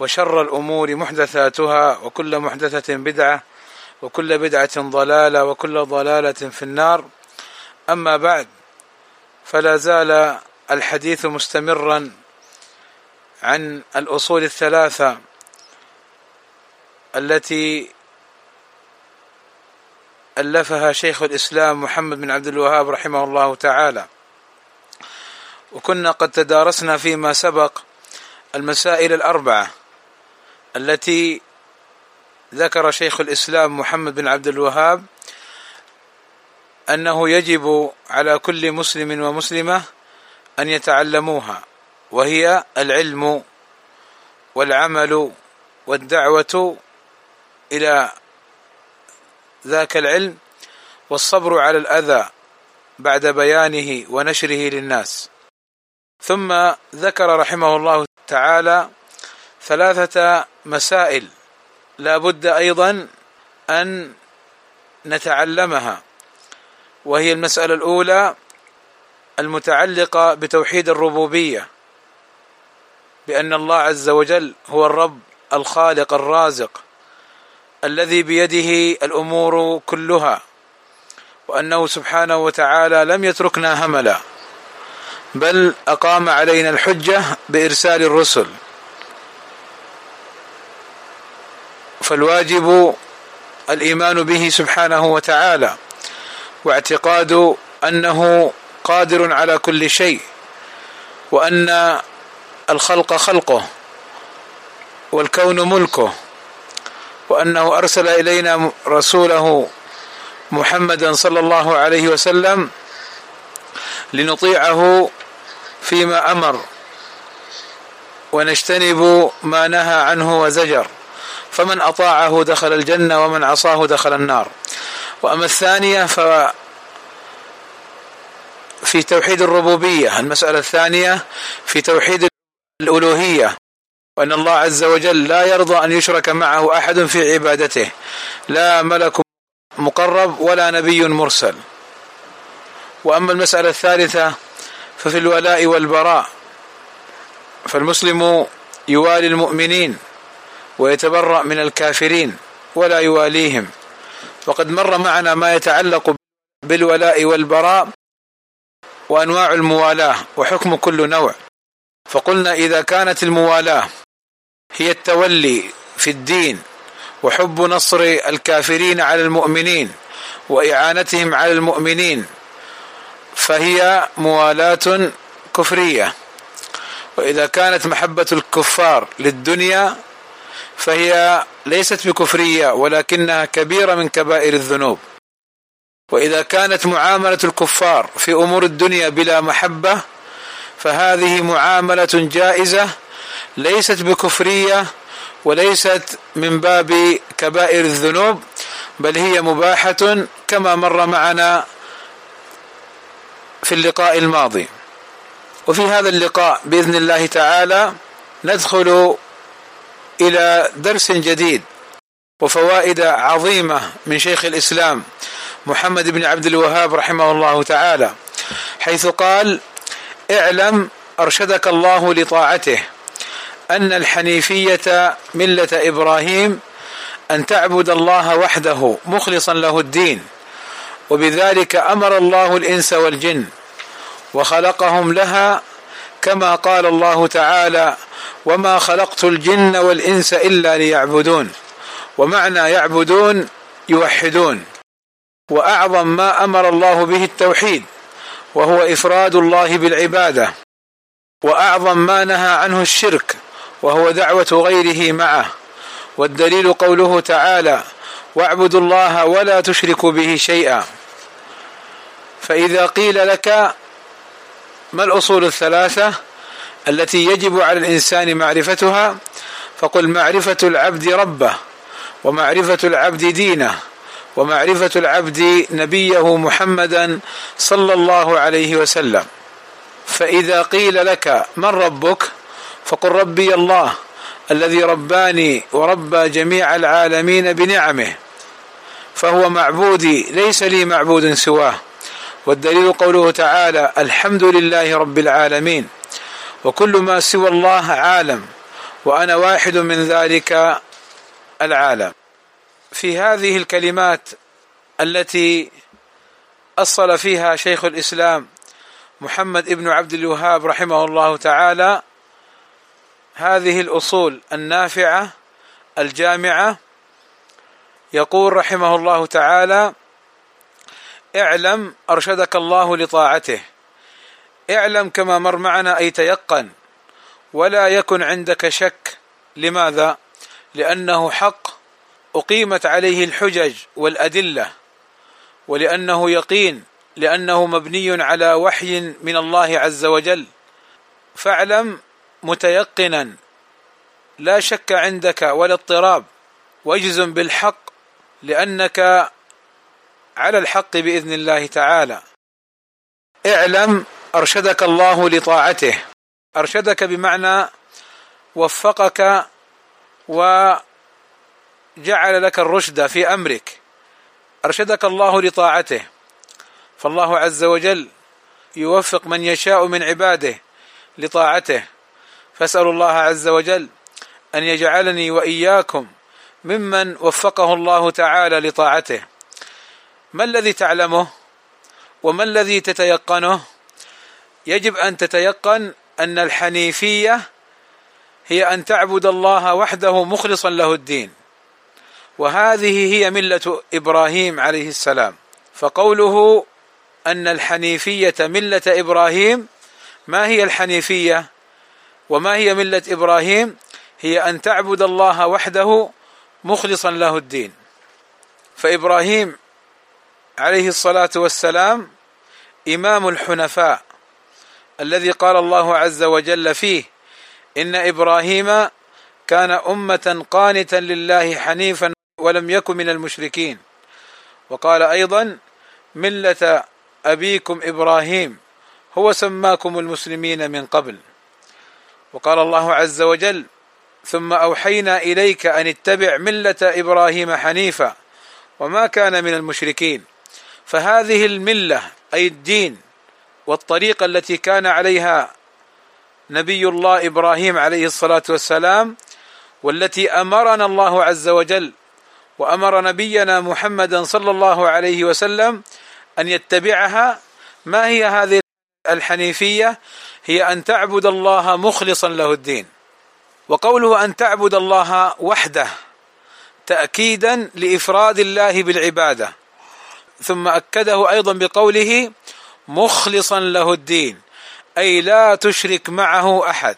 وشر الأمور محدثاتها وكل محدثة بدعة وكل بدعة ضلالة وكل ضلالة في النار. أما بعد فلا زال الحديث مستمرا عن الأصول الثلاثة التي ألفها شيخ الإسلام محمد بن عبد الوهاب رحمه الله تعالى. وكنا قد تدارسنا فيما سبق المسائل الأربعة. التي ذكر شيخ الإسلام محمد بن عبد الوهاب أنه يجب على كل مسلم ومسلمة أن يتعلموها وهي العلم والعمل والدعوة إلى ذاك العلم والصبر على الأذى بعد بيانه ونشره للناس. ثم ذكر رحمه الله تعالى ثلاثة مسائل لا بد أيضا أن نتعلمها وهي المسألة الأولى المتعلقة بتوحيد الربوبية بأن الله عز وجل هو الرب الخالق الرازق الذي بيده الأمور كلها وأنه سبحانه وتعالى لم يتركنا هملا بل أقام علينا الحجة بإرسال الرسل. فالواجب الإيمان به سبحانه وتعالى واعتقاد أنه قادر على كل شيء وأن الخلق خلقه والكون ملكه وأنه أرسل إلينا رسوله محمدا صلى الله عليه وسلم لنطيعه فيما أمر ونجتنب ما نهى عنه وزجر. فمن أطاعه دخل الجنة ومن عصاه دخل النار. وأما الثانية ف في توحيد الربوبية المسألة الثانية في توحيد الألوهية وأن الله عز وجل لا يرضى أن يشرك معه أحد في عبادته لا ملك مقرب ولا نبي مرسل. وأما المسألة الثالثة ففي الولاء والبراء فالمسلم يوالي المؤمنين. ويتبرأ من الكافرين ولا يواليهم. وقد مر معنا ما يتعلق بالولاء والبراء وأنواع الموالاه وحكم كل نوع. فقلنا إذا كانت الموالاه هي التولي في الدين وحب نصر الكافرين على المؤمنين وإعانتهم على المؤمنين فهي موالاه كفرية. وإذا كانت محبة الكفار للدنيا فهي ليست بكفرية ولكنها كبيرة من كبائر الذنوب. وإذا كانت معاملة الكفار في أمور الدنيا بلا محبة فهذه معاملة جائزة ليست بكفرية وليست من باب كبائر الذنوب بل هي مباحة كما مر معنا في اللقاء الماضي. وفي هذا اللقاء بإذن الله تعالى ندخل إلى درس جديد وفوائد عظيمة من شيخ الإسلام محمد بن عبد الوهاب رحمه الله تعالى حيث قال اعلم أرشدك الله لطاعته أن الحنيفية ملة إبراهيم أن تعبد الله وحده مخلصا له الدين وبذلك أمر الله الإنس والجن وخلقهم لها كما قال الله تعالى وما خلقت الجن والانس الا ليعبدون ومعنى يعبدون يوحدون واعظم ما أمر الله به التوحيد وهو افراد الله بالعباده واعظم ما نهى عنه الشرك وهو دعوه غيره معه والدليل قوله تعالى واعبدوا الله ولا تشركوا به شيئا فاذا قيل لك ما الاصول الثلاثه التي يجب على الإنسان معرفتها فقل معرفة العبد ربه ومعرفة العبد دينه ومعرفة العبد نبيه محمدا صلى الله عليه وسلم. فإذا قيل لك من ربك فقل ربي الله الذي رباني وربى جميع العالمين بنعمه فهو معبودي ليس لي معبود سواه. والدليل قوله تعالى الحمد لله رب العالمين. وكل ما سوى الله عالم وأنا واحد من ذلك العالم. في هذه الكلمات التي أصل فيها شيخ الإسلام محمد ابن عبد الوهاب رحمه الله تعالى هذه الأصول النافعة الجامعة. يقول رحمه الله تعالى اعلم أرشدك الله لطاعته. اعلم كما مر معنا أي تيقن. ولا يكن عندك شك. لماذا؟ لأنه حق. أقيمت عليه الحجج والأدلة. ولأنه يقين. لأنه مبني على وحي من الله عز وجل. فاعلم متيقنا. لا شك عندك ولا اضطراب. واجزم بالحق. لأنك على الحق بإذن الله تعالى. اعلم أرشدك الله لطاعته. أرشدك بمعنى وفقك وجعل لك الرشد في أمرك. أرشدك الله لطاعته. فالله عز وجل يوفق من يشاء من عباده لطاعته. فاسال الله عز وجل أن يجعلني وإياكم ممن وفقه الله تعالى لطاعته. ما الذي تعلمه؟ وما الذي تتيقنه؟ يجب أن تتيقن أن الحنيفية هي أن تعبد الله وحده مخلصا له الدين. وهذه هي ملة إبراهيم عليه السلام. فقوله أن الحنيفية ملة إبراهيم ما هي الحنيفية وما هي ملة إبراهيم؟ هي أن تعبد الله وحده مخلصا له الدين. فإبراهيم عليه الصلاة والسلام إمام الحنفاء. الذي قال الله عز وجل فيه إن إبراهيم كان أمة قانتا لله حنيفا ولم يكن من المشركين. وقال أيضا ملة أبيكم إبراهيم هو سماكم المسلمين من قبل. وقال الله عز وجل ثم أوحينا إليك أن اتبع ملة إبراهيم حنيفا وما كان من المشركين. فهذه الملة أي الدين والطريقة التي كان عليها نبي الله إبراهيم عليه الصلاة والسلام والتي أمرنا الله عز وجل وأمر نبينا محمدا صلى الله عليه وسلم أن يتبعها. ما هي هذه الحنيفية؟ هي أن تعبد الله مخلصا له الدين وقوله أن تعبد الله وحده تأكيدا لإفراد الله بالعبادة. ثم أكده أيضا بقوله مخلصا له الدين. أي لا تشرك معه أحد.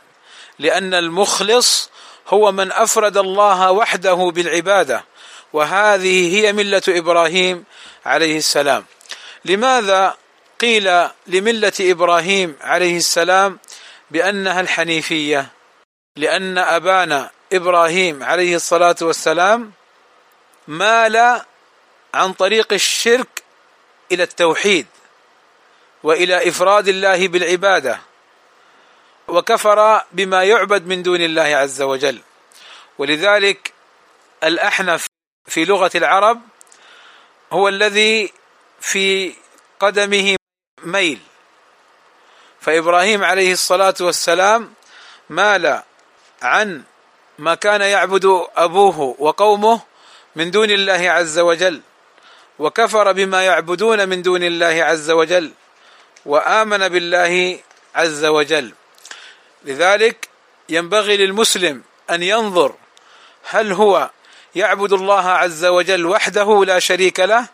لأن المخلص هو من أفرد الله وحده بالعبادة. وهذه هي ملة إبراهيم عليه السلام. لماذا قيل لملة إبراهيم عليه السلام بأنها الحنيفية؟ لأن أبانا إبراهيم عليه الصلاة والسلام مال عن طريق الشرك إلى التوحيد. وإلى إفراد الله بالعبادة وكفر بما يعبد من دون الله عز وجل. ولذلك الأحنف في لغة العرب هو الذي في قدمه ميل. فإبراهيم عليه الصلاة والسلام مال عن ما كان يعبد أبوه وقومه من دون الله عز وجل وكفر بما يعبدون من دون الله عز وجل. وآمن بالله عز وجل. لذلك ينبغي للمسلم أن ينظر هل هو يعبد الله عز وجل وحده لا شريك له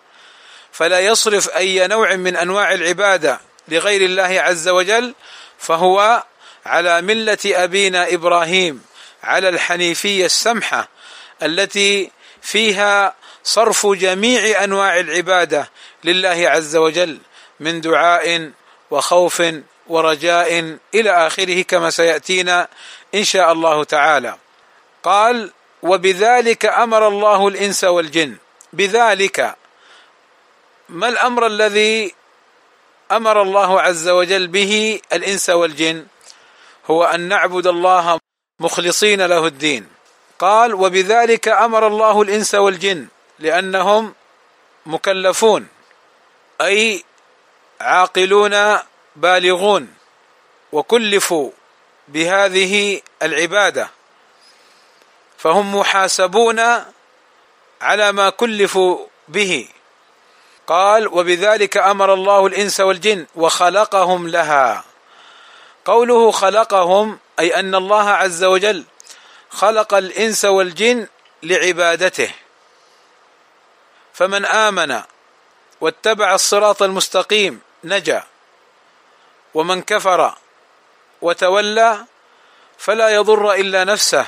فلا يصرف أي نوع من أنواع العبادة لغير الله عز وجل فهو على ملة أبينا إبراهيم على الحنيفية السمحة التي فيها صرف جميع أنواع العبادة لله عز وجل من دعاء وخوف ورجاء إلى آخره كما سيأتينا إن شاء الله تعالى. قال وبذلك أمر الله الإنس والجن. بذلك. ما الأمر الذي أمر الله عز وجل به الإنس والجن؟ هو أن نعبد الله مخلصين له الدين. قال وبذلك أمر الله الإنس والجن لأنهم مكلفون أي عاقلون بالغون وكلفوا بهذه العبادة فهم محاسبون على ما كلفوا به. قال وبذلك أمر الله الإنس والجن وخلقهم لها. قوله خلقهم أي أن الله عز وجل خلق الإنس والجن لعبادته. فمن آمن واتبع الصراط المستقيم نجا ومن كفر وتولى فلا يضر إلا نفسه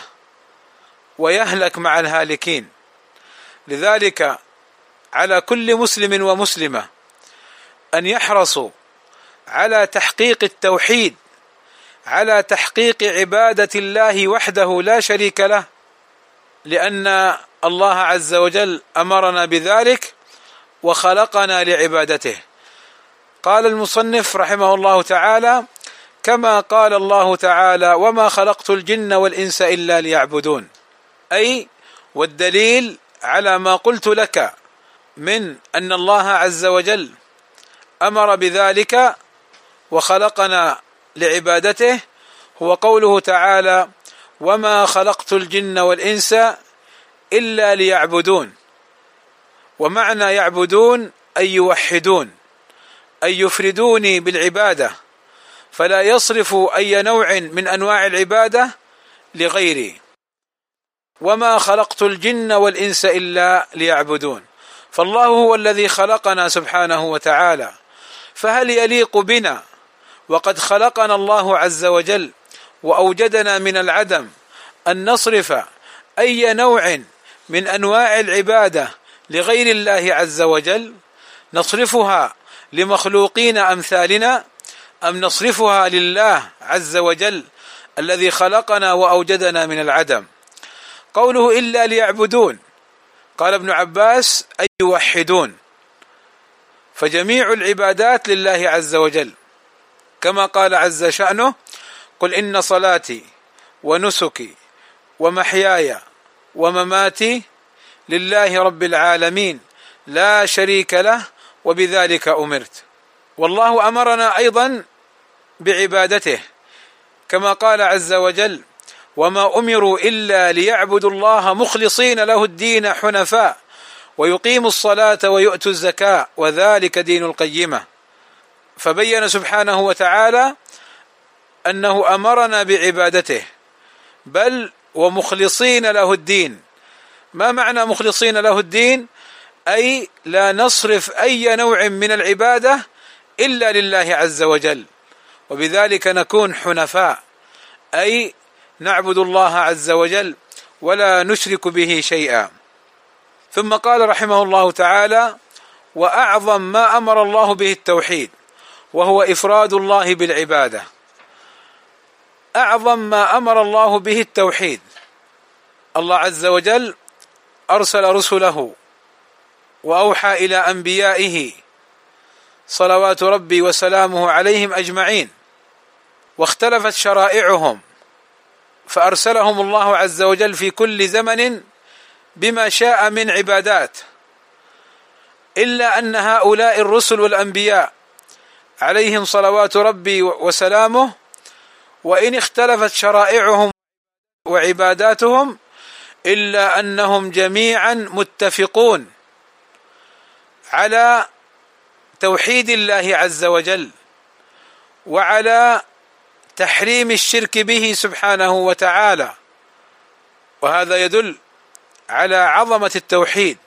ويهلك مع الهالكين. لذلك على كل مسلم ومسلمة أن يحرصوا على تحقيق التوحيد على تحقيق عبادة الله وحده لا شريك له لأن الله عز وجل أمرنا بذلك وخلقنا لعبادته. قال المصنف رحمه الله تعالى كما قال الله تعالى وما خلقت الجن والإنس إلا ليعبدون أي والدليل على ما قلت لك من أن الله عز وجل أمر بذلك وخلقنا لعبادته هو قوله تعالى وما خلقت الجن والإنس إلا ليعبدون ومعنى يعبدون أي يوحدون. اي يفردوني بالعبادة فلا يصرف أي نوع من أنواع العبادة لغيري. وما خلقت الجن والإنس إلا ليعبدون. فالله هو الذي خلقنا سبحانه وتعالى. فهل يليق بنا؟ وقد خلقنا الله عز وجل وأوجدنا من العدم أن نصرف أي نوع من أنواع العبادة لغير الله عز وجل؟ نصرفها لمخلوقين أمثالنا أم نصرفها لله عز وجل الذي خلقنا وأوجدنا من العدم؟ قوله إلا ليعبدون. قال ابن عباس أي يوحدون. فجميع العبادات لله عز وجل. كما قال عز شأنه قل إن صلاتي ونسكي ومحياي ومماتي لله رب العالمين لا شريك له وبذلك أمرت. والله أمرنا أيضا بعبادته كما قال عز وجل وما أمروا إلا ليعبدوا الله مخلصين له الدين حنفاء ويقيموا الصلاة ويؤتوا الزكاة وذلك دين القيمة. فبين سبحانه وتعالى أنه أمرنا بعبادته بل ومخلصين له الدين. ما معنى مخلصين له الدين؟ أي لا نصرف أي نوع من العبادة إلا لله عز وجل. وبذلك نكون حنفاء. أي نعبد الله عز وجل ولا نشرك به شيئا. ثم قال رحمه الله تعالى وأعظم ما أمر الله به التوحيد وهو إفراد الله بالعبادة. أعظم ما أمر الله به التوحيد. الله عز وجل أرسل رسله وأوحى إلى أنبيائه صلوات ربي وسلامه عليهم أجمعين. واختلفت شرائعهم فأرسلهم الله عز وجل في كل زمن بما شاء من عبادات إلا أن هؤلاء الرسل والأنبياء عليهم صلوات ربي وسلامه وإن اختلفت شرائعهم وعباداتهم إلا أنهم جميعا متفقون. على توحيد الله عز وجل وعلى تحريم الشرك به سبحانه وتعالى. وهذا يدل على عظمة التوحيد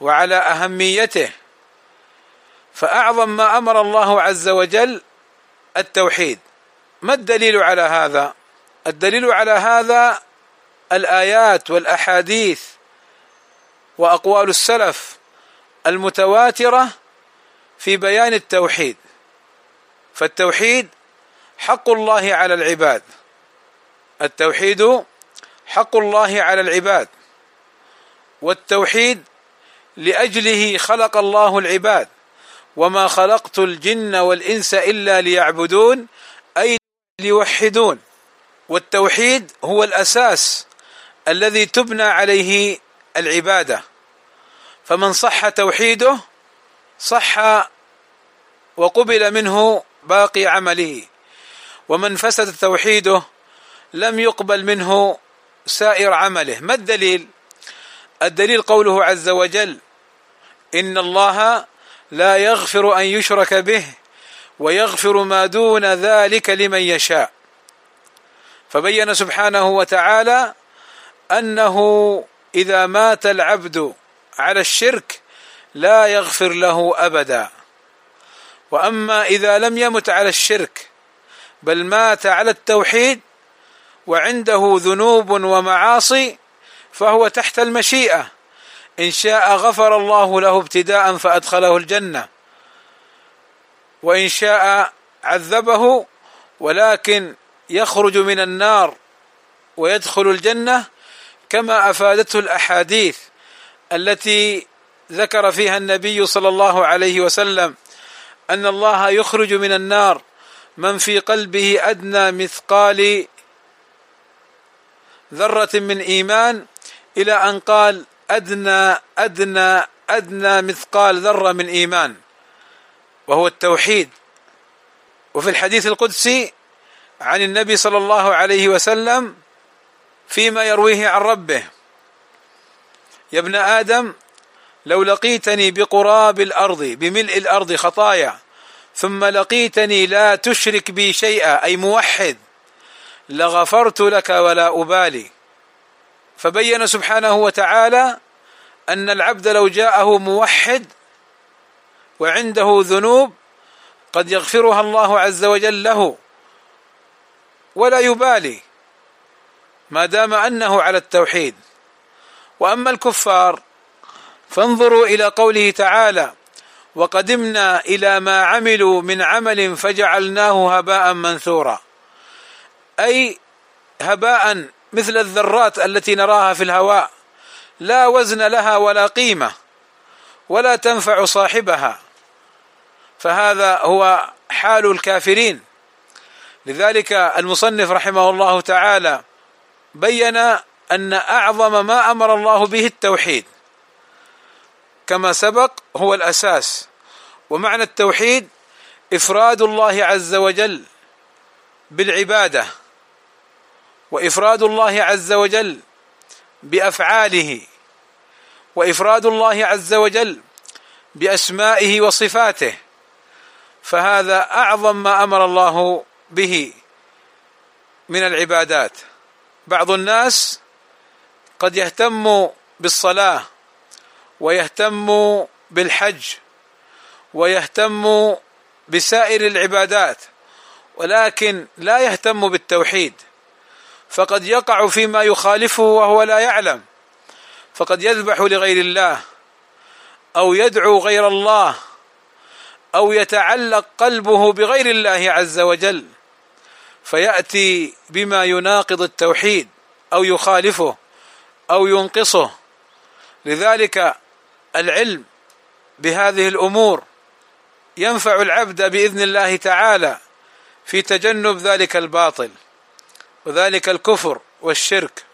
وعلى أهميته. فأعظم ما أمر الله عز وجل التوحيد. ما الدليل على هذا؟ الدليل على هذا الآيات والأحاديث وأقوال السلف المتواترة في بيان التوحيد. فالتوحيد حق الله على العباد. التوحيد حق الله على العباد. والتوحيد لأجله خلق الله العباد. وما خلقت الجن والإنس إلا ليعبدون أي ليوحدون. والتوحيد هو الأساس الذي تبنى عليه العبادة. فمن صح توحيده صح وقبل منه باقي عمله. ومن فسد توحيده لم يقبل منه سائر عمله. ما الدليل؟ الدليل قوله عز وجل إن الله لا يغفر أن يشرك به ويغفر ما دون ذلك لمن يشاء. فبين سبحانه وتعالى أنه إذا مات العبد على الشرك لا يغفر له أبدا. وأما إذا لم يمت على الشرك بل مات على التوحيد وعنده ذنوب ومعاصي فهو تحت المشيئة. إن شاء غفر الله له ابتداء فأدخله الجنة. وإن شاء عذبه ولكن يخرج من النار ويدخل الجنة كما أفادته الأحاديث. التي ذكر فيها النبي صلى الله عليه وسلم أن الله يخرج من النار من في قلبه أدنى مثقال ذرة من إيمان إلى أن قال أدنى أدنى أدنى مثقال ذرة من إيمان وهو التوحيد. وفي الحديث القدسي عن النبي صلى الله عليه وسلم فيما يرويه عن ربه. يا ابن آدم لو لقيتني بقراب الأرض بملء الأرض خطايا ثم لقيتني لا تشرك بي شيئا أي موحد لغفرت لك ولا أبالي. فبين سبحانه وتعالى أن العبد لو جاءه موحد وعنده ذنوب قد يغفرها الله عز وجل له ولا يبالي ما دام أنه على التوحيد. وأما الكفار فانظروا إلى قوله تعالى وقدمنا إلى ما عملوا من عمل فجعلناه هباء منثورا. أي هباء مثل الذرات التي نراها في الهواء لا وزن لها ولا قيمة ولا تنفع صاحبها. فهذا هو حال الكافرين. لذلك المصنف رحمه الله تعالى بين أن أعظم ما أمر الله به التوحيد. كما سبق هو الأساس. ومعنى التوحيد إفراد الله عز وجل بالعبادة وإفراد الله عز وجل بأفعاله وإفراد الله عز وجل بأسمائه وصفاته. فهذا أعظم ما أمر الله به من العبادات. بعض الناس قد يهتم بالصلاة ويهتم بالحج ويهتم بسائر العبادات ولكن لا يهتم بالتوحيد. فقد يقع فيما يخالفه وهو لا يعلم. فقد يذبح لغير الله أو يدعو غير الله أو يتعلق قلبه بغير الله عز وجل فيأتي بما يناقض التوحيد أو يخالفه. أو ينقصه. لذلك العلم بهذه الأمور ينفع العبد بإذن الله تعالى في تجنب ذلك الباطل وذلك الكفر والشرك.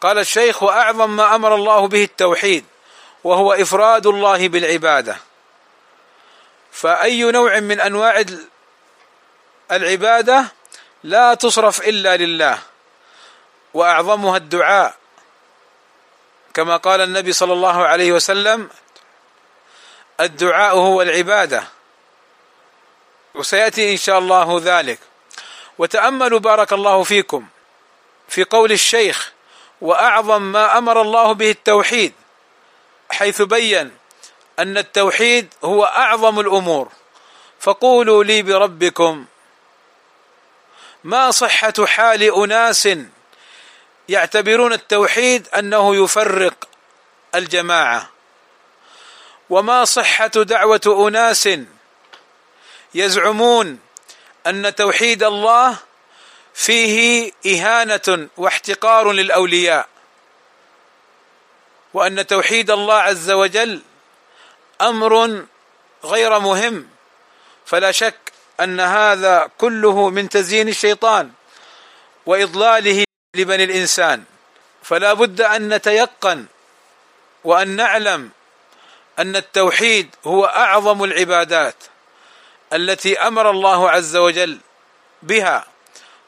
قال الشيخ وأعظم ما أمر الله به التوحيد وهو إفراد الله بالعبادة. فأي نوع من أنواع العبادة لا تصرف إلا لله وأعظمها الدعاء كما قال النبي صلى الله عليه وسلم الدعاء هو العبادة. وسيأتي إن شاء الله ذلك. وتأملوا بارك الله فيكم في قول الشيخ وأعظم ما أمر الله به التوحيد حيث بين أن التوحيد هو أعظم الأمور. فقولوا لي بربكم ما صحة حال أناس يعتبرون التوحيد أنه يفرق الجماعة. وما صحة دعوة أناس يزعمون أن توحيد الله فيه إهانة واحتقار للأولياء وأن توحيد الله عز وجل أمر غير مهم. فلا شك أن هذا كله من تزيين الشيطان وإضلاله لبني الإنسان. فلا بد أن نتيقن وأن نعلم أن التوحيد هو أعظم العبادات التي أمر الله عز وجل بها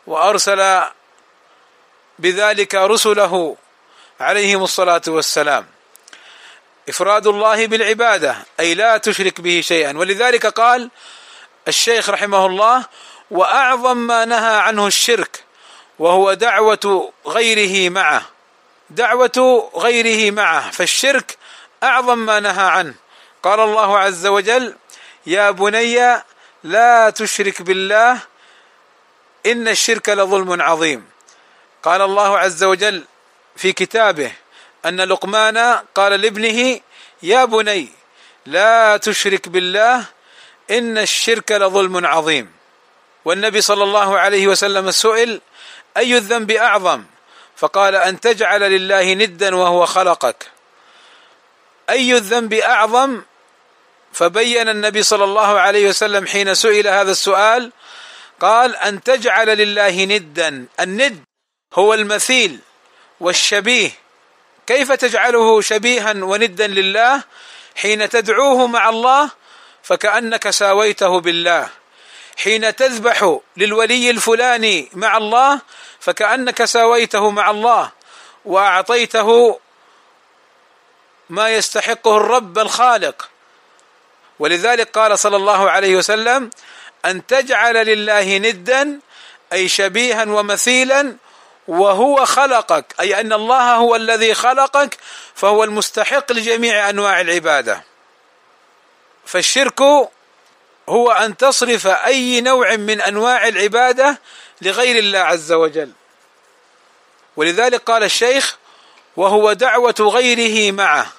وأرسل بذلك رسله عليهم الصلاة والسلام. إفراد الله بالعبادة أي لا تشرك به شيئا. ولذلك قال الشيخ رحمه الله وأعظم ما نهى عنه الشرك وهو دعوة غيره معه. دعوة غيره معه. فالشرك أعظم ما نهى عنه. قال الله عز وجل يا بني لا تشرك بالله إن الشرك لظلم عظيم. قال الله عز وجل في كتابه أن لقمان قال لابنه يا بني لا تشرك بالله إن الشرك لظلم عظيم. والنبي صلى الله عليه وسلم سئل أي الذنب أعظم؟ فقال أن تجعل لله ندا وهو خلقك. أي الذنب أعظم؟ فبين النبي صلى الله عليه وسلم حين سئل هذا السؤال قال أن تجعل لله ندا. الند هو المثيل والشبيه. كيف تجعله شبيها وندا لله؟ حين تدعوه مع الله فكأنك ساويته بالله. حين تذبح للولي الفلاني مع الله فكأنك ساويته مع الله وأعطيته ما يستحقه الرب الخالق. ولذلك قال صلى الله عليه وسلم أن تجعل لله ندا أي شبيها ومثيلا وهو خلقك أي أن الله هو الذي خلقك فهو المستحق لجميع أنواع العبادة. فالشرك هو أن تصرف أي نوع من أنواع العبادة لغير الله عز وجل. ولذلك قال الشيخ وهو دعوة غيره معه.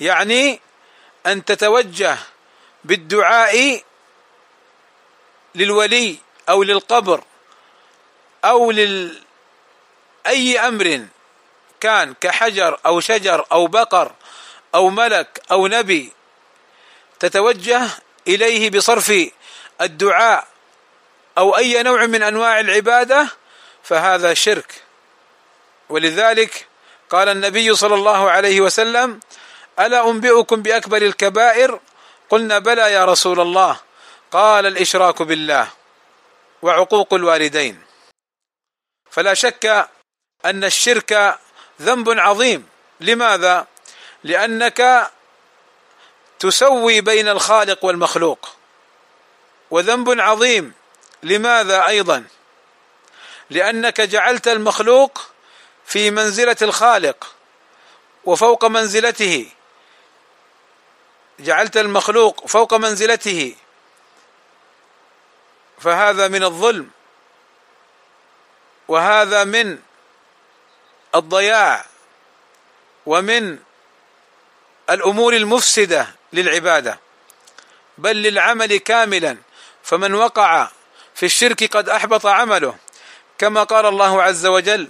يعني أن تتوجه بالدعاء للولي أو للقبر أو لل أي أمر كان كحجر أو شجر أو بقر أو ملك أو نبي تتوجه إليه بصرف الدعاء أو أي نوع من أنواع العبادة فهذا شرك. ولذلك قال النبي صلى الله عليه وسلم ألا أنبئكم بأكبر الكبائر؟ قلنا بلى يا رسول الله. قال الإشراك بالله وعقوق الوالدين. فلا شك أن الشرك ذنب عظيم. لماذا؟ لأنك تسوي بين الخالق والمخلوق. وذنب عظيم. لماذا أيضا؟ لأنك جعلت المخلوق في منزلة الخالق وفوق منزلته. جعلت المخلوق فوق منزلته. فهذا من الظلم. وهذا من الضياع. ومن الأمور المفسدة. للعبادة بل للعمل كاملا. فمن وقع في الشرك قد أحبط عمله. كما قال الله عز وجل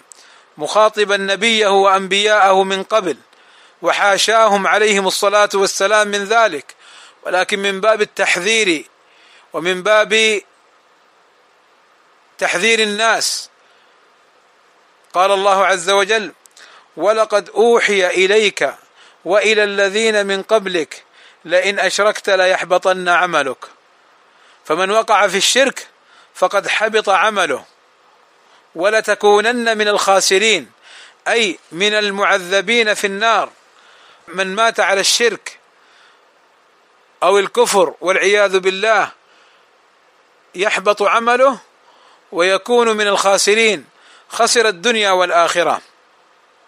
مخاطبا نبيه وأنبياءه من قبل وحاشاهم عليهم الصلاة والسلام من ذلك. ولكن من باب التحذير ومن باب تحذير الناس قال الله عز وجل ولقد أوحي إليك وإلى الذين من قبلك لئن أشركت ليحبطن عملك. فمن وقع في الشرك فقد حبط عمله. ولتكونن من الخاسرين أي من المعذبين في النار. من مات على الشرك أو الكفر والعياذ بالله يحبط عمله ويكون من الخاسرين. خسر الدنيا والآخرة.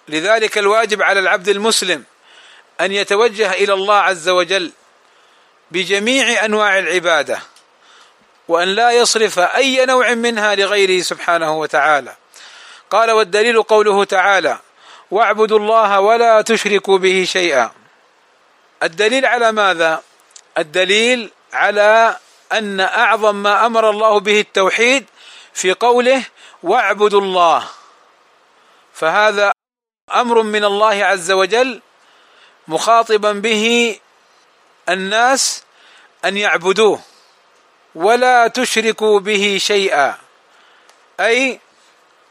لذلك الواجب على العبد المسلم أن يتوجه إلى الله عز وجل بجميع أنواع العبادة وأن لا يصرف أي نوع منها لغيره سبحانه وتعالى. قال والدليل قوله تعالى واعبدوا الله ولا تشركوا به شيئا. الدليل على ماذا؟ الدليل على أن أعظم ما أمر الله به التوحيد في قوله واعبدوا الله. فهذا أمر من الله عز وجل مخاطبا به الناس أن يعبدوه ولا تشركوا به شيئا. أي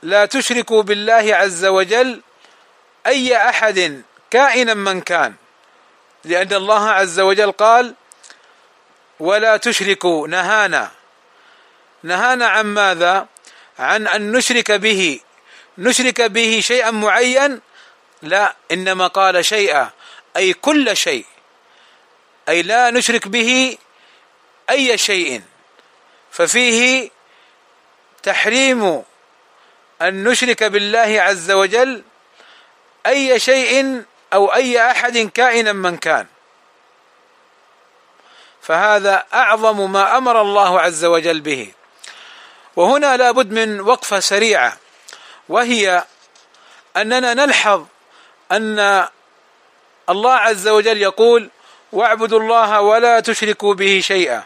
لا تشركوا بالله عز وجل أي أحد كائنا من كان. لأن الله عز وجل قال ولا تشركوا نهانا. نهانا عن ماذا؟ عن أن نشرك به. نشرك به شيئا معين؟ لا إنما قال شيئا. أي كل شيء أي لا نشرك به أي شيء. ففيه تحريم أن نشرك بالله عز وجل أي شيء أو أي أحد كائنا من كان. فهذا أعظم ما أمر الله عز وجل به. وهنا لابد من وقفة سريعة وهي أننا نلحظ أن الله عز وجل يقول واعبدوا الله ولا تشركوا به شيئا.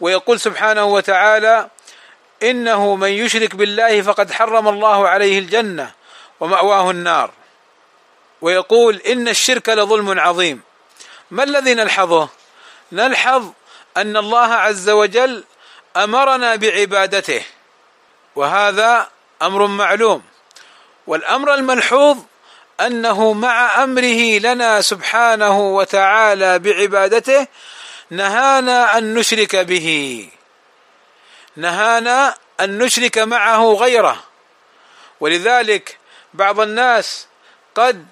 ويقول سبحانه وتعالى إنه من يشرك بالله فقد حرم الله عليه الجنة ومأواه النار. ويقول إن الشرك لظلم عظيم. ما الذي نلحظه؟ نلحظ أن الله عز وجل أمرنا بعبادته وهذا أمر معلوم. والأمر الملحوظ أنه مع أمره لنا سبحانه وتعالى بعبادته نهانا أن نشرك به. نهانا أن نشرك معه غيره. ولذلك بعض الناس قد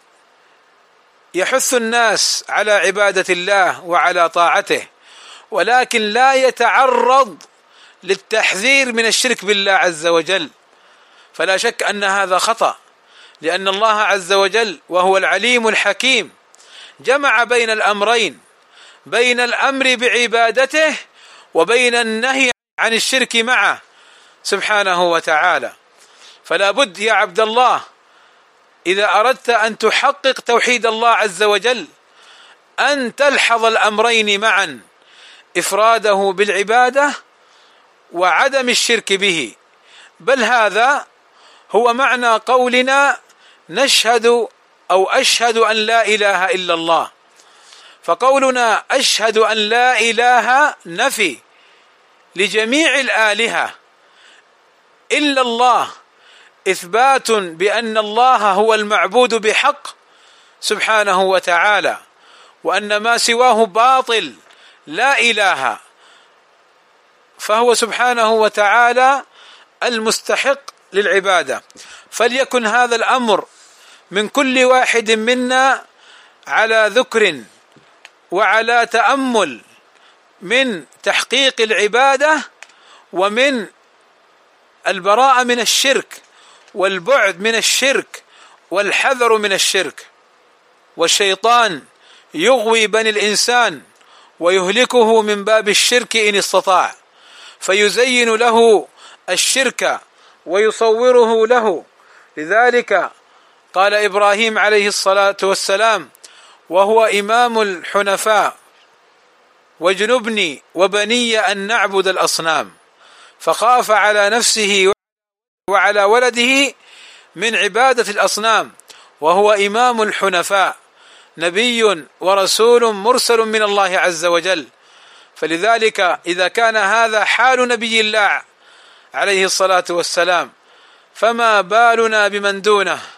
يحث الناس على عبادة الله وعلى طاعته ولكن لا يتعرض للتحذير من الشرك بالله عز وجل. فلا شك أن هذا خطأ. لأن الله عز وجل وهو العليم الحكيم جمع بين الأمرين بين الأمر بعبادته وبين النهي عن الشرك معه سبحانه وتعالى. فلا بد يا عبد الله إذا أردت أن تحقق توحيد الله عز وجل أن تلحظ الأمرين معا إفراده بالعبادة وعدم الشرك به. بل هذا هو معنى قولنا نشهد أو أشهد أن لا إله إلا الله. فقولنا أشهد أن لا إله نفي لجميع الآلهة إلا الله. إثبات بأن الله هو المعبود بحق سبحانه وتعالى وأن ما سواه باطل لا إله فهو سبحانه وتعالى المستحق للعبادة. فليكن هذا الأمر من كل واحد منا على ذكر وعلى تأمل من تحقيق العبادة ومن البراءة من الشرك والبعد من الشرك والحذر من الشرك. والشيطان يغوي بني الإنسان ويهلكه من باب الشرك إن استطاع. فيزين له الشرك ويصوره له. لذلك قال إبراهيم عليه الصلاة والسلام وهو إمام الحنفاء واجنبني وبني أن نعبد الأصنام فخاف على نفسه وعلى ولده من عبادة الأصنام وهو إمام الحنفاء نبي ورسول مرسل من الله عز وجل. فلذلك إذا كان هذا حال نبي الله عليه الصلاة والسلام فما بالنا بمن دونه؟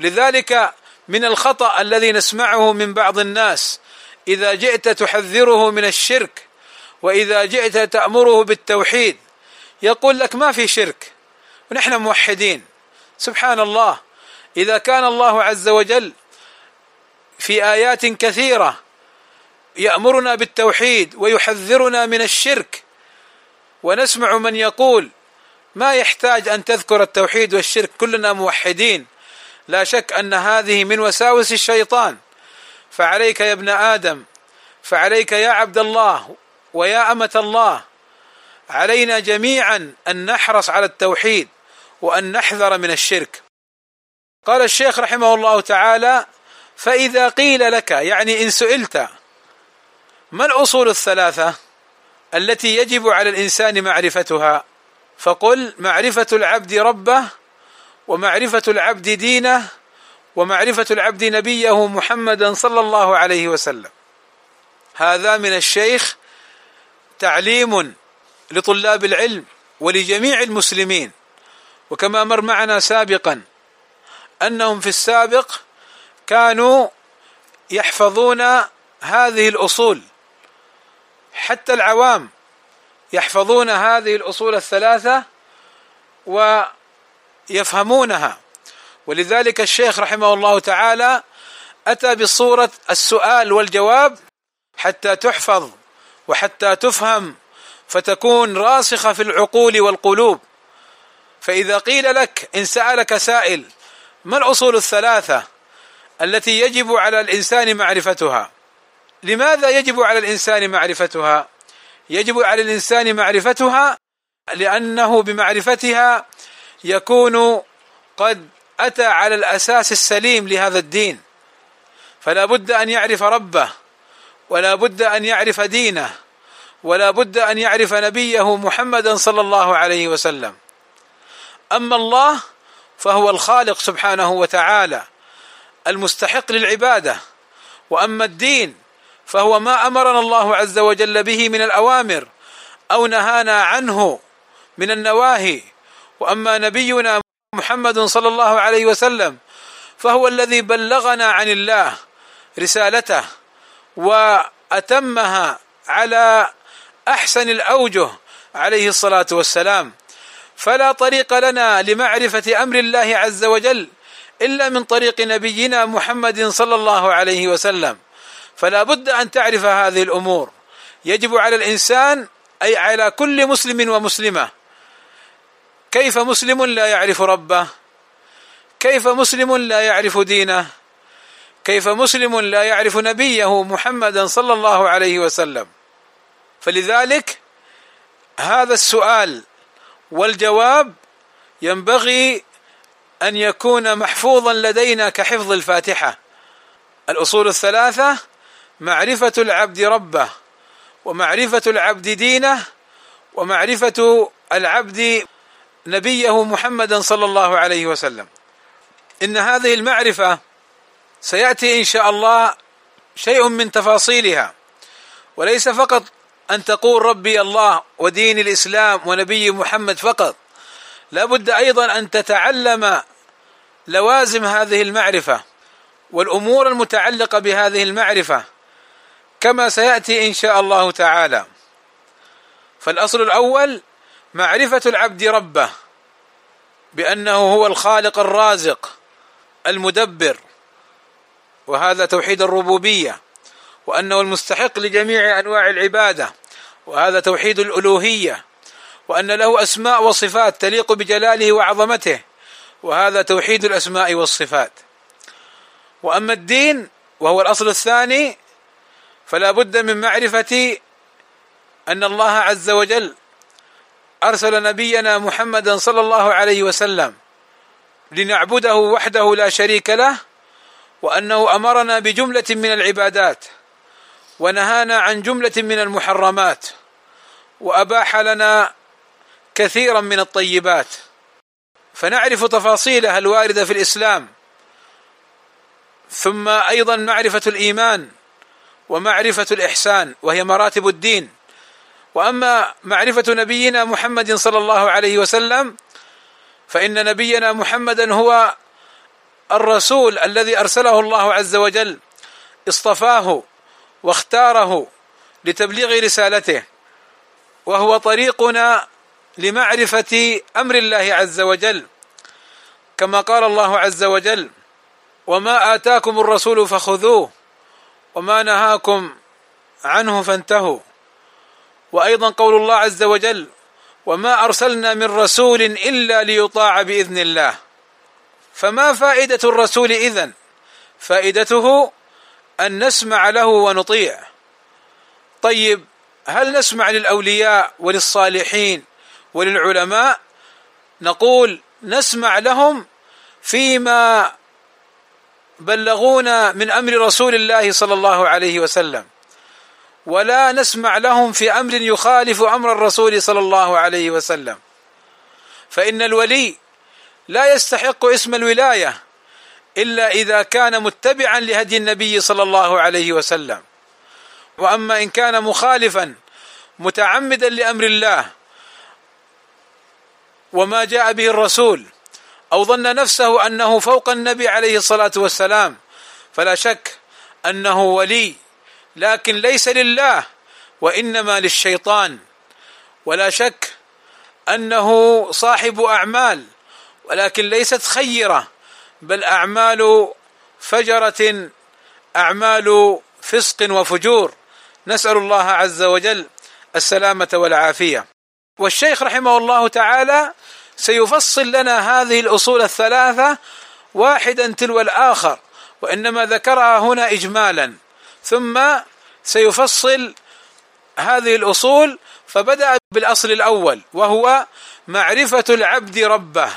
لذلك من الخطأ الذي نسمعه من بعض الناس. إذا جئت تحذره من الشرك وإذا جئت تأمره بالتوحيد يقول لك ما في شرك ونحن موحدين. سبحان الله. إذا كان الله عز وجل في آيات كثيرة يأمرنا بالتوحيد ويحذرنا من الشرك ونسمع من يقول ما يحتاج أن تذكر التوحيد والشرك كلنا موحدين. لا شك أن هذه من وساوس الشيطان. فعليك يا ابن آدم فعليك يا عبد الله ويا أمة الله علينا جميعا أن نحرص على التوحيد وأن نحذر من الشرك. قال الشيخ رحمه الله تعالى فإذا قيل لك يعني إن سئلت ما الأصول الثلاثة التي يجب على الإنسان معرفتها؟ فقل معرفة العبد ربه ومعرفة العبد دينه ومعرفة العبد نبيه محمدا صلى الله عليه وسلم. هذا من الشيخ تعليم لطلاب العلم ولجميع المسلمين. وكما مر معنا سابقا أنهم في السابق كانوا يحفظون هذه الأصول. حتى العوام يحفظون هذه الأصول الثلاثة ويفهمونها ولذلك الشيخ رحمه الله تعالى أتى بصورة السؤال والجواب حتى تحفظ وحتى تفهم فتكون راسخة في العقول والقلوب. فإذا قيل لك إن سألك سائل ما الأصول الثلاثة التي يجب على الإنسان معرفتها؟ لماذا يجب على الإنسان معرفتها؟ يجب على الإنسان معرفتها لأنه بمعرفتها يكون قد أتى على الأساس السليم لهذا الدين. فلا بد أن يعرف ربه ولا بد أن يعرف دينه ولا بد أن يعرف نبيه محمدا صلى الله عليه وسلم. أما الله فهو الخالق سبحانه وتعالى المستحق للعبادة. وأما الدين فهو ما أمرنا الله عز وجل به من الأوامر أو نهانا عنه من النواهي. وأما نبينا محمد صلى الله عليه وسلم فهو الذي بلغنا عن الله رسالته وأتمها على أحسن الأوجه عليه الصلاة والسلام. فلا طريق لنا لمعرفة أمر الله عز وجل إلا من طريق نبينا محمد صلى الله عليه وسلم. فلا بد أن تعرف هذه الأمور. يجب على الإنسان أي على كل مسلم ومسلمة كيف مسلم لا يعرف ربه؟ كيف مسلم لا يعرف دينه؟ كيف مسلم لا يعرف نبيه محمدا صلى الله عليه وسلم؟ فلذلك هذا السؤال والجواب ينبغي أن يكون محفوظا لدينا كحفظ الفاتحة. الأصول الثلاثة معرفة العبد ربه ومعرفة العبد دينه ومعرفة العبد نبيه محمدا صلى الله عليه وسلم. إن هذه المعرفة سيأتي إن شاء الله شيء من تفاصيلها. وليس فقط أن تقول ربي الله ودين الإسلام ونبي محمد فقط. لا بد أيضا أن تتعلم لوازم هذه المعرفة والأمور المتعلقة بهذه المعرفة كما سيأتي إن شاء الله تعالى. فالأصل الأول معرفة العبد ربه بأنه هو الخالق الرازق المدبر وهذا توحيد الربوبية وأنه المستحق لجميع أنواع العبادة وهذا توحيد الألوهية وأن له أسماء وصفات تليق بجلاله وعظمته وهذا توحيد الأسماء والصفات. وأما الدين وهو الأصل الثاني فلا بد من معرفة أن الله عز وجل أرسل نبينا محمدا صلى الله عليه وسلم لنعبده وحده لا شريك له وأنه أمرنا بجملة من العبادات ونهانا عن جملة من المحرمات وأباح لنا كثيرا من الطيبات. فنعرف تفاصيلها الواردة في الإسلام ثم أيضا معرفة الإيمان ومعرفة الإحسان وهي مراتب الدين. وأما معرفة نبينا محمد صلى الله عليه وسلم فإن نبينا محمدا هو الرسول الذي أرسله الله عز وجل اصطفاه واختاره لتبليغ رسالته وهو طريقنا لمعرفة أمر الله عز وجل. كما قال الله عز وجل وما آتاكم الرسول فخذوه وما نهاكم عنه فانتهوا. وأيضا قول الله عز وجل وما أرسلنا من رسول إلا ليطاع بإذن الله. فما فائدة الرسول إذن؟ فائدته أن نسمع له ونطيع. طيب هل نسمع للأولياء وللصالحين وللعلماء؟ نقول نسمع لهم فيما بلغونا من أمر رسول الله صلى الله عليه وسلم. ولا نسمع لهم في أمر يخالف أمر الرسول صلى الله عليه وسلم. فإن الولي لا يستحق اسم الولاية إلا إذا كان متبعا لهدي النبي صلى الله عليه وسلم. وأما إن كان مخالفا متعمدا لأمر الله وما جاء به الرسول أو ظن نفسه أنه فوق النبي عليه الصلاة والسلام فلا شك أنه ولي لكن ليس لله وإنما للشيطان. ولا شك أنه صاحب أعمال ولكن ليست خيرة بل أعمال فجرة أعمال فسق وفجور. نسأل الله عز وجل السلامة والعافية. والشيخ رحمه الله تعالى سيفصل لنا هذه الأصول الثلاثة واحدا تلو الآخر وإنما ذكرها هنا اجمالا. ثم سيفصل هذه الأصول فبدأ بالأصل الأول وهو معرفة العبد ربه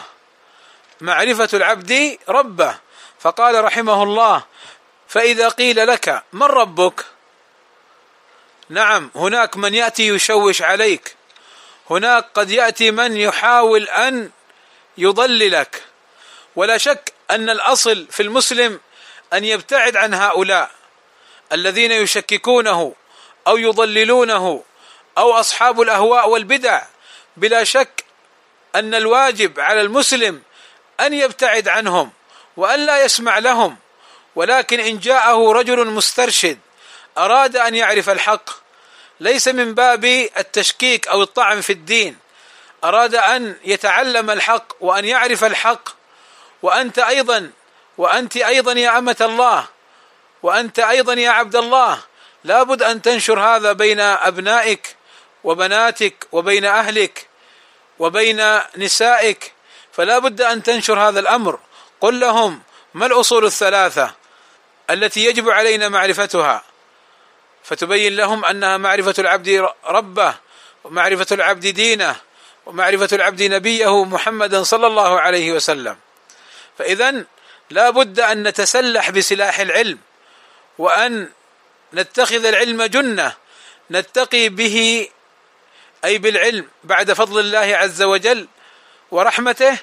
معرفة العبد ربه. فقال رحمه الله فإذا قيل لك من ربك؟ نعم هناك من يأتي يشوش عليك هناك قد يأتي من يحاول أن يضللك ولا شك أن الأصل في المسلم أن يبتعد عن هؤلاء. الذين يشككونه أو يضللونه أو أصحاب الأهواء والبدع بلا شك أن الواجب على المسلم أن يبتعد عنهم وأن لا يسمع لهم. ولكن إن جاءه رجل مسترشد أراد أن يعرف الحق ليس من باب التشكيك أو الطعن في الدين. أراد أن يتعلم الحق وأن يعرف الحق وأنت أيضا وأنت أيضا يا أمة الله. وأنت أيضا يا عبد الله لابد أن تنشر هذا بين أبنائك وبناتك وبين أهلك وبين نسائك فلا بد أن تنشر هذا الأمر. قل لهم ما الأصول الثلاثة التي يجب علينا معرفتها؟ فتبين لهم أنها معرفة العبد ربه ومعرفة العبد دينه ومعرفة العبد نبيه محمدا صلى الله عليه وسلم. فاذا لا بد أن نتسلح بسلاح العلم. وأن نتخذ العلم جنة نتقي به أي بالعلم بعد فضل الله عز وجل ورحمته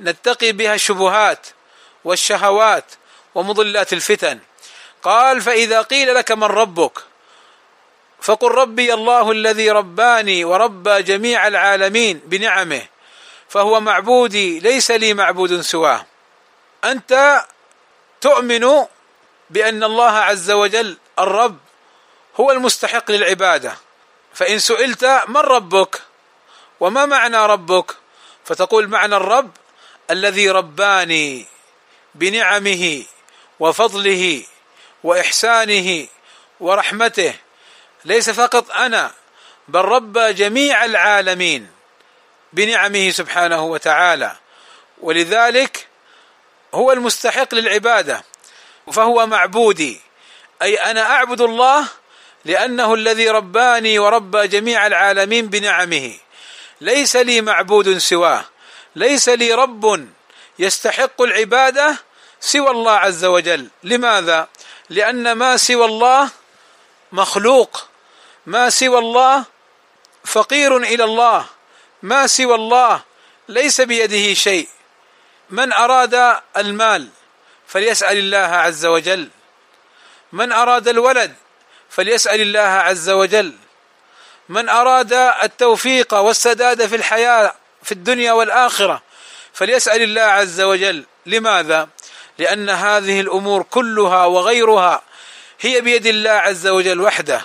نتقي بها الشبهات والشهوات ومضلات الفتن. قال فإذا قيل لك من ربك فقل ربي الله الذي رباني وربى جميع العالمين بنعمه فهو معبودي ليس لي معبود سواه. أنت تؤمن بأن الله عز وجل الرب هو المستحق للعبادة. فإن سئلت من ربك وما معنى ربك؟ فتقول معنى الرب الذي رباني بنعمه وفضله وإحسانه ورحمته. ليس فقط أنا بل رب جميع العالمين بنعمه سبحانه وتعالى. ولذلك هو المستحق للعبادة. فهو معبودي. أي أنا أعبد الله لأنه الذي رباني وربى جميع العالمين بنعمه. ليس لي معبود سواه. ليس لي رب يستحق العبادة سوى الله عز وجل. لماذا؟ لأن ما سوى الله مخلوق. ما سوى الله فقير إلى الله. ما سوى الله ليس بيده شيء. من أراد المال فليسأل الله عز وجل. من أراد الولد فليسأل الله عز وجل. من أراد التوفيق والسداد في الحياة في الدنيا والآخرة فليسأل الله عز وجل. لماذا؟ لأن هذه الأمور كلها وغيرها هي بيد الله عز وجل وحده.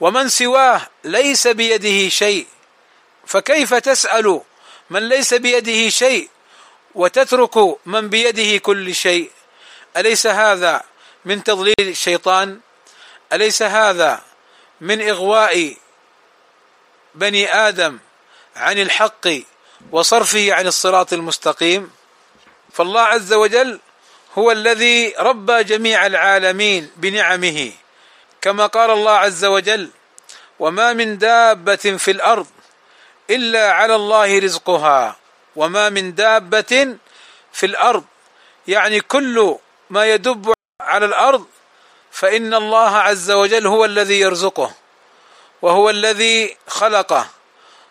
ومن سواه ليس بيده شيء. فكيف تسأل من ليس بيده شيء وتترك من بيده كل شيء؟ أليس هذا من تضليل الشيطان؟ أليس هذا من إغواء بني آدم عن الحق وصرفه عن الصراط المستقيم؟ فالله عز وجل هو الذي ربى جميع العالمين بنعمه كما قال الله عز وجل وما من دابة في الأرض إلا على الله رزقها وما من دابة في الأرض يعني كل ما يدب على الأرض فإن الله عز وجل هو الذي يرزقه وهو الذي خلقه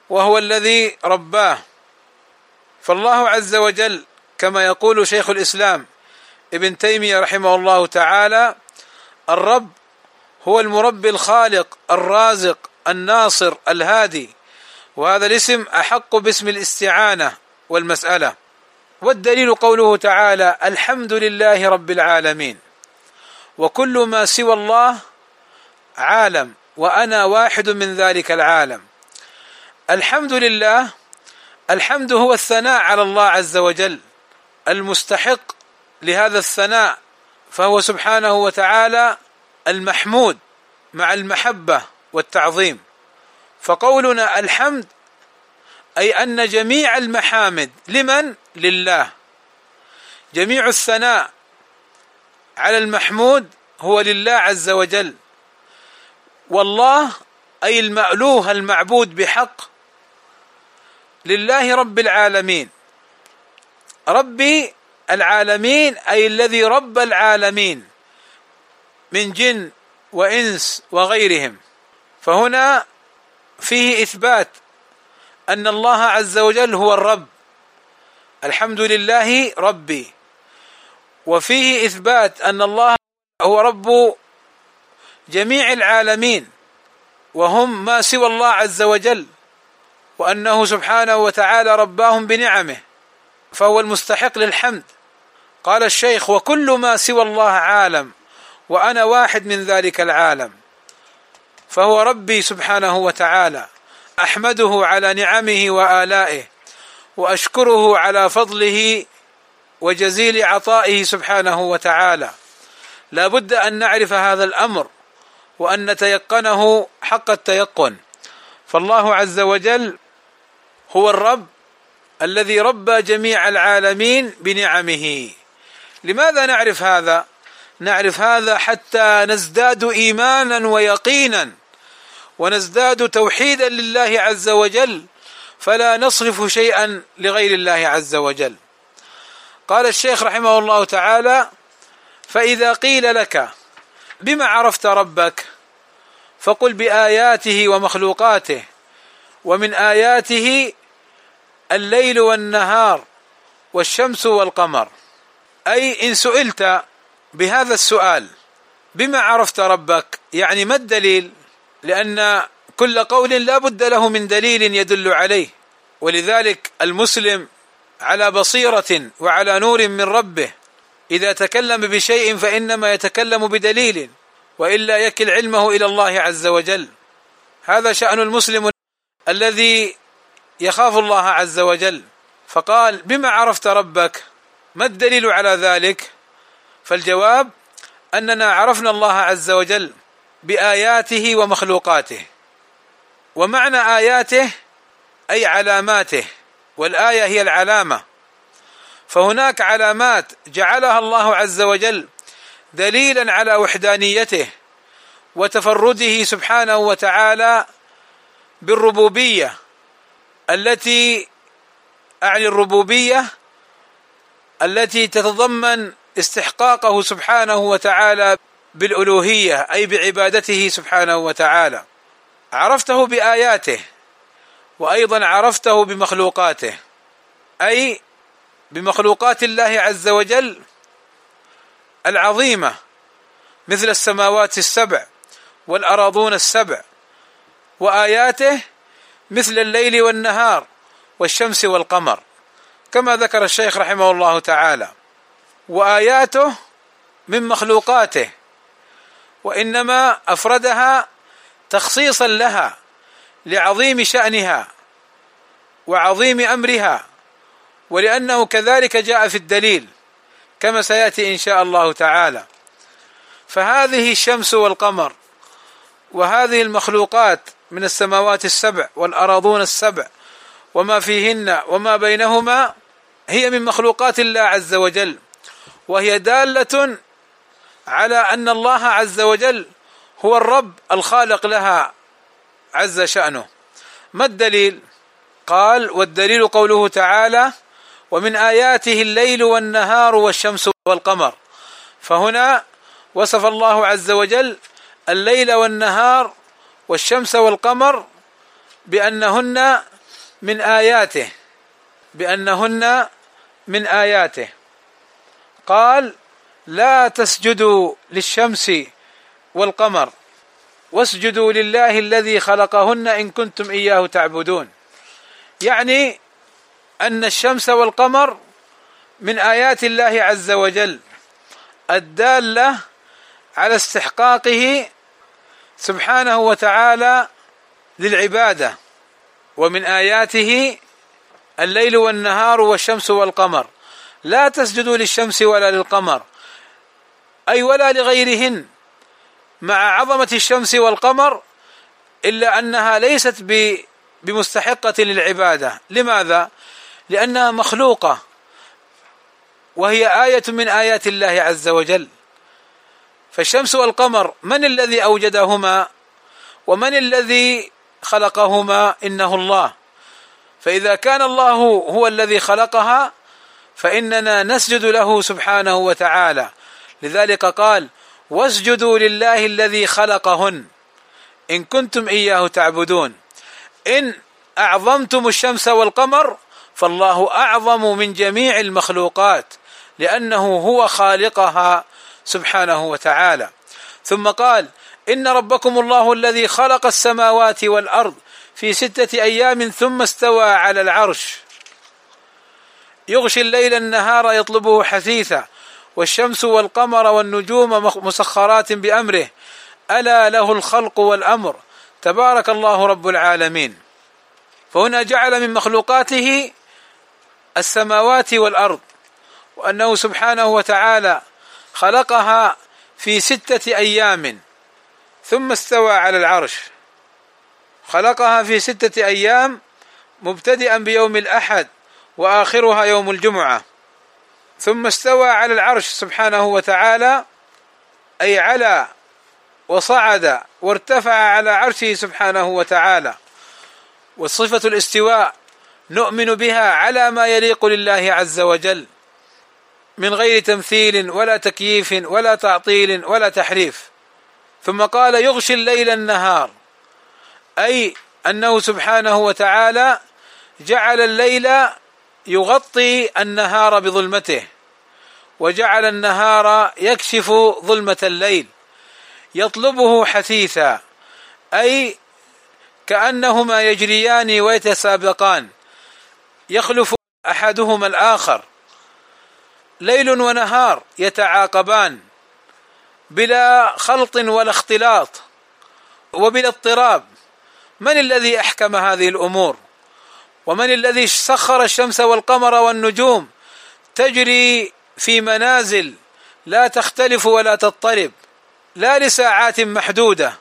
وهو الذي رباه. فالله عز وجل كما يقول شيخ الإسلام ابن تيمية رحمه الله تعالى الرب هو المربي الخالق الرازق الناصر الهادي. وهذا الاسم أحق باسم الاستعانة والمسألة. والدليل قوله تعالى الحمد لله رب العالمين. وكل ما سوى الله عالم وأنا واحد من ذلك العالم. الحمد لله الحمد هو الثناء على الله عز وجل المستحق لهذا الثناء فهو سبحانه وتعالى المحمود مع المحبة والتعظيم. فقولنا الحمد أي أن جميع المحامد لمن؟ لله. جميع الثناء على المحمود هو لله عز وجل. والله أي المألوه المعبود بحق لله رب العالمين. ربي العالمين أي الذي رب العالمين من جن وإنس وغيرهم. فهنا فيه إثبات أن الله عز وجل هو الرب. الحمد لله ربي. وفيه إثبات أن الله هو رب جميع العالمين وهم ما سوى الله عز وجل وأنه سبحانه وتعالى رباهم بنعمه فهو المستحق للحمد. قال الشيخ وكل ما سوى الله عالم وأنا واحد من ذلك العالم فهو ربي سبحانه وتعالى. أحمده على نعمه وآلائه وأشكره على فضله وجزيل عطائه سبحانه وتعالى. لا بد أن نعرف هذا الأمر وأن نتيقنه حق التيقن. فالله عز وجل هو الرب الذي ربى جميع العالمين بنعمه. لماذا نعرف هذا؟ نعرف هذا حتى نزداد إيمانا ويقينا. ونزداد توحيدا لله عز وجل فلا نصرف شيئا لغير الله عز وجل. قال الشيخ رحمه الله تعالى فإذا قيل لك بما عرفت ربك فقل بآياته ومخلوقاته ومن آياته الليل والنهار والشمس والقمر. أي إن سئلت بهذا السؤال بما عرفت ربك يعني ما الدليل؟ لأن كل قول لا بد له من دليل يدل عليه. ولذلك المسلم على بصيرة وعلى نور من ربه إذا تكلم بشيء فإنما يتكلم بدليل وإلا يكل علمه إلى الله عز وجل. هذا شأن المسلم الذي يخاف الله عز وجل. فقال بما عرفت ربك ما الدليل على ذلك؟ فالجواب أننا عرفنا الله عز وجل بآياته ومخلوقاته. ومعنى آياته أي علاماته والآية هي العلامة. فهناك علامات جعلها الله عز وجل دليلا على وحدانيته وتفرده سبحانه وتعالى بالربوبية التي أعني الربوبية التي تتضمن استحقاقه سبحانه وتعالى بالألوهية أي بعبادته سبحانه وتعالى. عرفته بآياته وأيضا عرفته بمخلوقاته. أي بمخلوقات الله عز وجل العظيمة مثل السماوات السبع والأراضون السبع وآياته مثل الليل والنهار والشمس والقمر. كما ذكر الشيخ رحمه الله تعالى. وآياته من مخلوقاته. وإنما أفردها تخصيصا لها لعظيم شأنها وعظيم أمرها ولأنه كذلك جاء في الدليل كما سيأتي إن شاء الله تعالى. فهذه الشمس والقمر وهذه المخلوقات من السماوات السبع والأراضون السبع وما فيهن وما بينهما هي من مخلوقات الله عز وجل وهي دالة على أن الله عز وجل هو الرب الخالق لها عز شأنه. ما الدليل؟ قال والدليل قوله تعالى ومن آياته الليل والنهار والشمس والقمر. فهنا وصف الله عز وجل الليل والنهار والشمس والقمر بأنهن من آياته بأنهن من آياته. قال لا تسجدوا للشمس والقمر واسجدوا لله الذي خلقهن إن كنتم إياه تعبدون. يعني أن الشمس والقمر من آيات الله عز وجل الدالة على استحقاقه سبحانه وتعالى للعبادة ومن آياته الليل والنهار والشمس والقمر. لا تسجدوا للشمس ولا للقمر. أي ولا لغيرهن مع عظمة الشمس والقمر إلا أنها ليست بمستحقة للعبادة. لماذا؟ لأنها مخلوقة وهي آية من آيات الله عز وجل. فالشمس والقمر من الذي أوجدهما؟ ومن الذي خلقهما؟ إنه الله. فإذا كان الله هو الذي خلقها فإننا نسجد له سبحانه وتعالى. لذلك قال واسجدوا لله الذي خلقهن. إن كنتم إياه تعبدون. إن أعظمتم الشمس والقمر فالله أعظم من جميع المخلوقات لأنه هو خالقها سبحانه وتعالى. ثم قال إن ربكم الله الذي خلق السماوات والأرض في ستة أيام ثم استوى على العرش. يغشي الليل النهار يطلبه حثيثا. والشمس والقمر والنجوم مسخرات بأمره. ألا له الخلق والأمر. تبارك الله رب العالمين. فهنا جعل من مخلوقاته السماوات والأرض. وأنه سبحانه وتعالى خلقها في ستة أيام. ثم استوى على العرش. خلقها في ستة أيام مبتدئا بيوم الأحد وآخرها يوم الجمعة. ثم استوى على العرش سبحانه وتعالى أي على وصعد وارتفع على عرشه سبحانه وتعالى. وصفه الاستواء نؤمن بها على ما يليق لله عز وجل من غير تمثيل ولا تكييف ولا تعطيل ولا تحريف. ثم قال يغشي الليل النهار أي أنه سبحانه وتعالى جعل الليل يغطي النهار بظلمته وجعل النهار يكشف ظلمة الليل يطلبه حثيثا أي كأنهما يجريان ويتسابقان يخلف أحدهما الآخر. ليل ونهار يتعاقبان بلا خلط ولا اختلاط وبلا اضطراب. من الذي أحكم هذه الأمور؟ ومن الذي سخر الشمس والقمر والنجوم تجري في منازل لا تختلف ولا تضطرب لا لساعات محدودة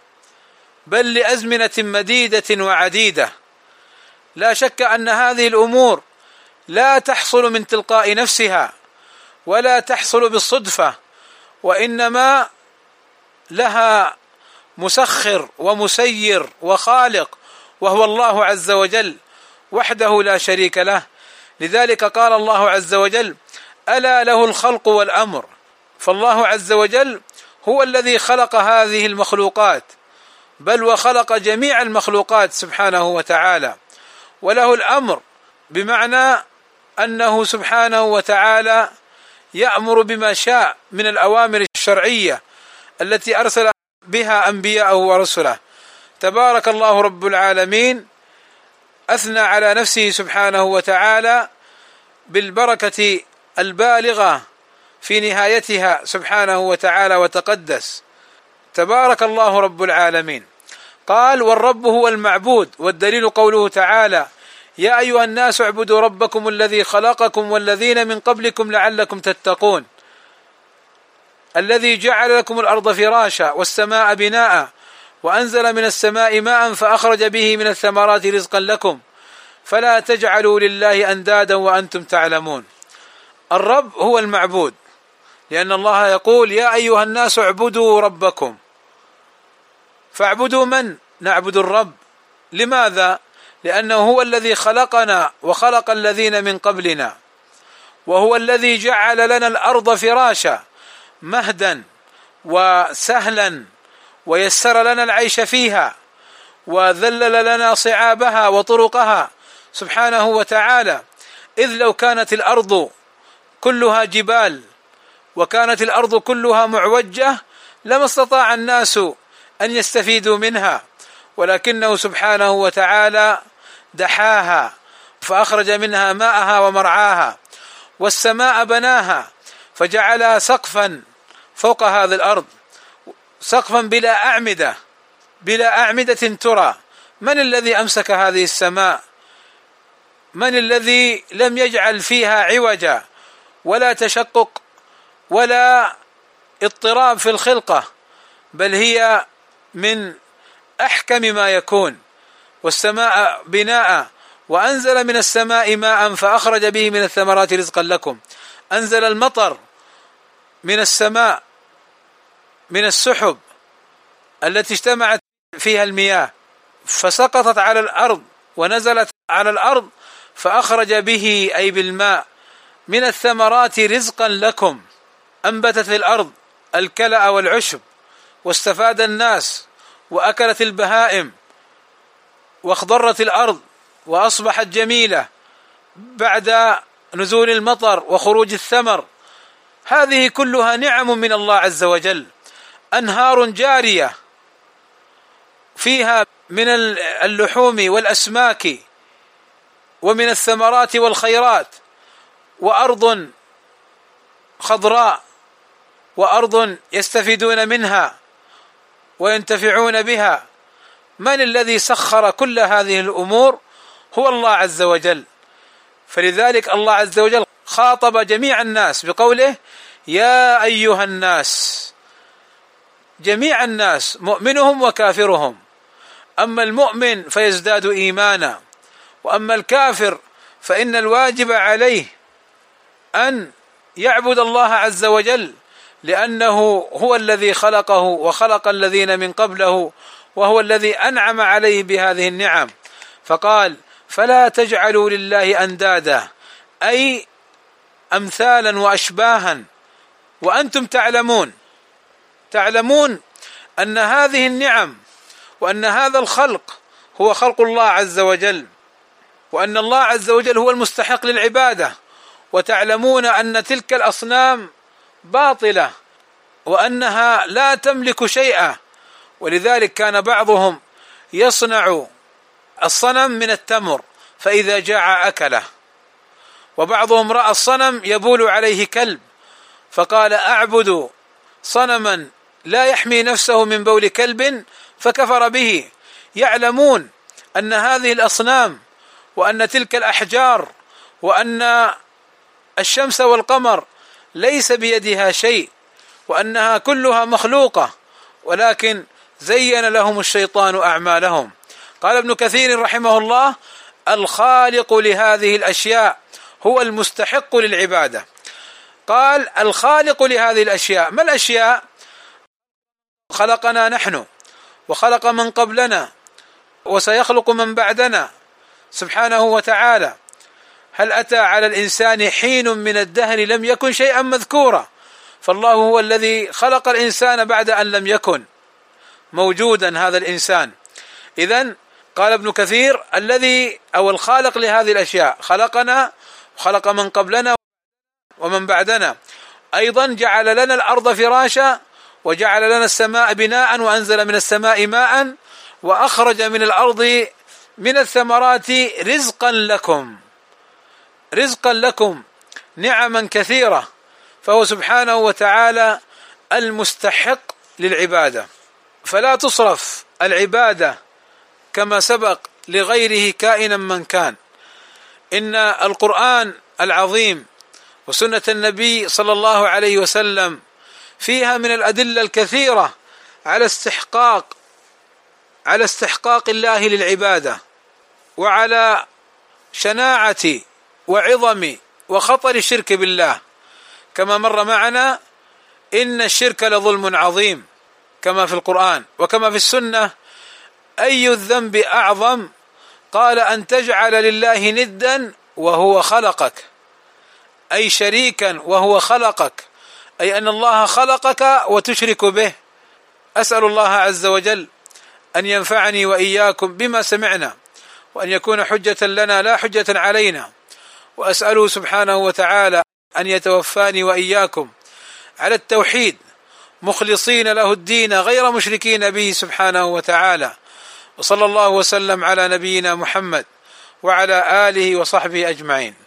بل لأزمنة مديدة وعديدة. لا شك أن هذه الأمور لا تحصل من تلقاء نفسها ولا تحصل بالصدفة وإنما لها مسخر ومسير وخالق وهو الله عز وجل. وحده لا شريك له. لذلك قال الله عز وجل ألا له الخلق والأمر فالله عز وجل هو الذي خلق هذه المخلوقات بل وخلق جميع المخلوقات سبحانه وتعالى. وله الأمر بمعنى أنه سبحانه وتعالى يأمر بما شاء من الأوامر الشرعية التي أرسل بها أنبياءه ورسله. تبارك الله رب العالمين أثنى على نفسه سبحانه وتعالى بالبركة البالغة في نهايتها سبحانه وتعالى وتقدس. تبارك الله رب العالمين. قال والرب هو المعبود والدليل قوله تعالى يا أيها الناس اعبدوا ربكم الذي خلقكم والذين من قبلكم لعلكم تتقون. الذي جعل لكم الأرض فراشا والسماء بناء وأنزل من السماء ماء فأخرج به من الثمرات رزقا لكم. فلا تجعلوا لله أندادا وأنتم تعلمون. الرب هو المعبود. لأن الله يقول يا أيها الناس اعبدوا ربكم. فاعبدوا من؟ نعبد الرب. لماذا؟ لأنه هو الذي خلقنا وخلق الذين من قبلنا. وهو الذي جعل لنا الأرض فراشا مهدا وسهلا ويسر لنا العيش فيها وذلل لنا صعابها وطرقها. سبحانه وتعالى إذ لو كانت الأرض كلها جبال وكانت الأرض كلها معوجة لما استطاع الناس أن يستفيدوا منها. ولكنه سبحانه وتعالى دحاها فأخرج منها ماءها ومرعاها والسماء بناها فجعلها سقفا فوق هذه الأرض. سقفا بلا أعمدة بلا أعمدة ترى. من الذي أمسك هذه السماء؟ من الذي لم يجعل فيها عوجا؟ ولا تشقق ولا اضطراب في الخلقة بل هي من أحكم ما يكون. والسماء بناء وأنزل من السماء ماء فأخرج به من الثمرات رزقا لكم. أنزل المطر من السماء من السحب التي اجتمعت فيها المياه فسقطت على الأرض ونزلت على الأرض فأخرج به أي بالماء من الثمرات رزقا لكم أنبتت الأرض الكلأ والعشب واستفاد الناس وأكلت البهائم واخضرت الأرض وأصبحت جميلة بعد نزول المطر وخروج الثمر. هذه كلها نعم من الله عز وجل. أنهار جارية فيها من اللحوم والأسماك ومن الثمرات والخيرات وأرض خضراء وأرض يستفيدون منها وينتفعون بها. من الذي سخر كل هذه الأمور؟ هو الله عز وجل. فلذلك الله عز وجل خاطب جميع الناس بقوله يا أيها الناس جميع الناس مؤمنهم وكافرهم. أما المؤمن فيزداد إيمانا وأما الكافر فإن الواجب عليه أن يعبد الله عز وجل لأنه هو الذي خلقه وخلق الذين من قبله وهو الذي أنعم عليه بهذه النعم. فقال فلا تجعلوا لله أندادا أي أمثالا وأشباها وأنتم تعلمون. تعلمون أن هذه النعم وأن هذا الخلق هو خلق الله عز وجل وأن الله عز وجل هو المستحق للعبادة. وتعلمون أن تلك الأصنام باطلة وأنها لا تملك شيئا. ولذلك كان بعضهم يصنع الصنم من التمر فإذا جاع أكله. وبعضهم رأى الصنم يبول عليه كلب فقال أعبد صنما لا يحمي نفسه من بول كلب فكفر به. يعلمون أن هذه الأصنام وأن تلك الأحجار وأن الشمس والقمر ليس بيدها شيء وأنها كلها مخلوقة ولكن زين لهم الشيطان أعمالهم. قال ابن كثير رحمه الله الخالق لهذه الأشياء هو المستحق للعبادة. قال الخالق لهذه الأشياء ما الأشياء؟ خلقنا نحن وخلق من قبلنا وسيخلق من بعدنا سبحانه وتعالى. هل أتى على الإنسان حين من الدهر لم يكن شيئا مذكورا؟ فالله هو الذي خلق الإنسان بعد أن لم يكن موجودا هذا الإنسان. اذا قال ابن كثير الذي أو الخالق لهذه الأشياء خلقنا وخلق من قبلنا ومن بعدنا. أيضا جعل لنا الأرض فراشا وجعل لنا السماء بناء وأنزل من السماء ماء وأخرج من الأرض من الثمرات رزقا لكم. رزقا لكم نعما كثيرة فهو سبحانه وتعالى المستحق للعبادة. فلا تصرف العبادة كما سبق لغيره كائنا من كان. إن القرآن العظيم وسنة النبي صلى الله عليه وسلم فيها من الأدلة الكثيرة على استحقاق على استحقاق الله للعبادة وعلى شناعة وعظم وخطر الشرك بالله. كما مر معنا إن الشرك لظلم عظيم كما في القرآن وكما في السنة. أي الذنب أعظم؟ قال أن تجعل لله ندا وهو خلقك أي شريكا وهو خلقك. أي أن الله خلقك وتشرك به. أسأل الله عز وجل أن ينفعني وإياكم بما سمعنا وأن يكون حجة لنا لا حجة علينا. وأسأله سبحانه وتعالى أن يتوفاني وإياكم. على التوحيد مخلصين له الدين غير مشركين به سبحانه وتعالى. وصلى الله وسلم على نبينا محمد وعلى آله وصحبه أجمعين.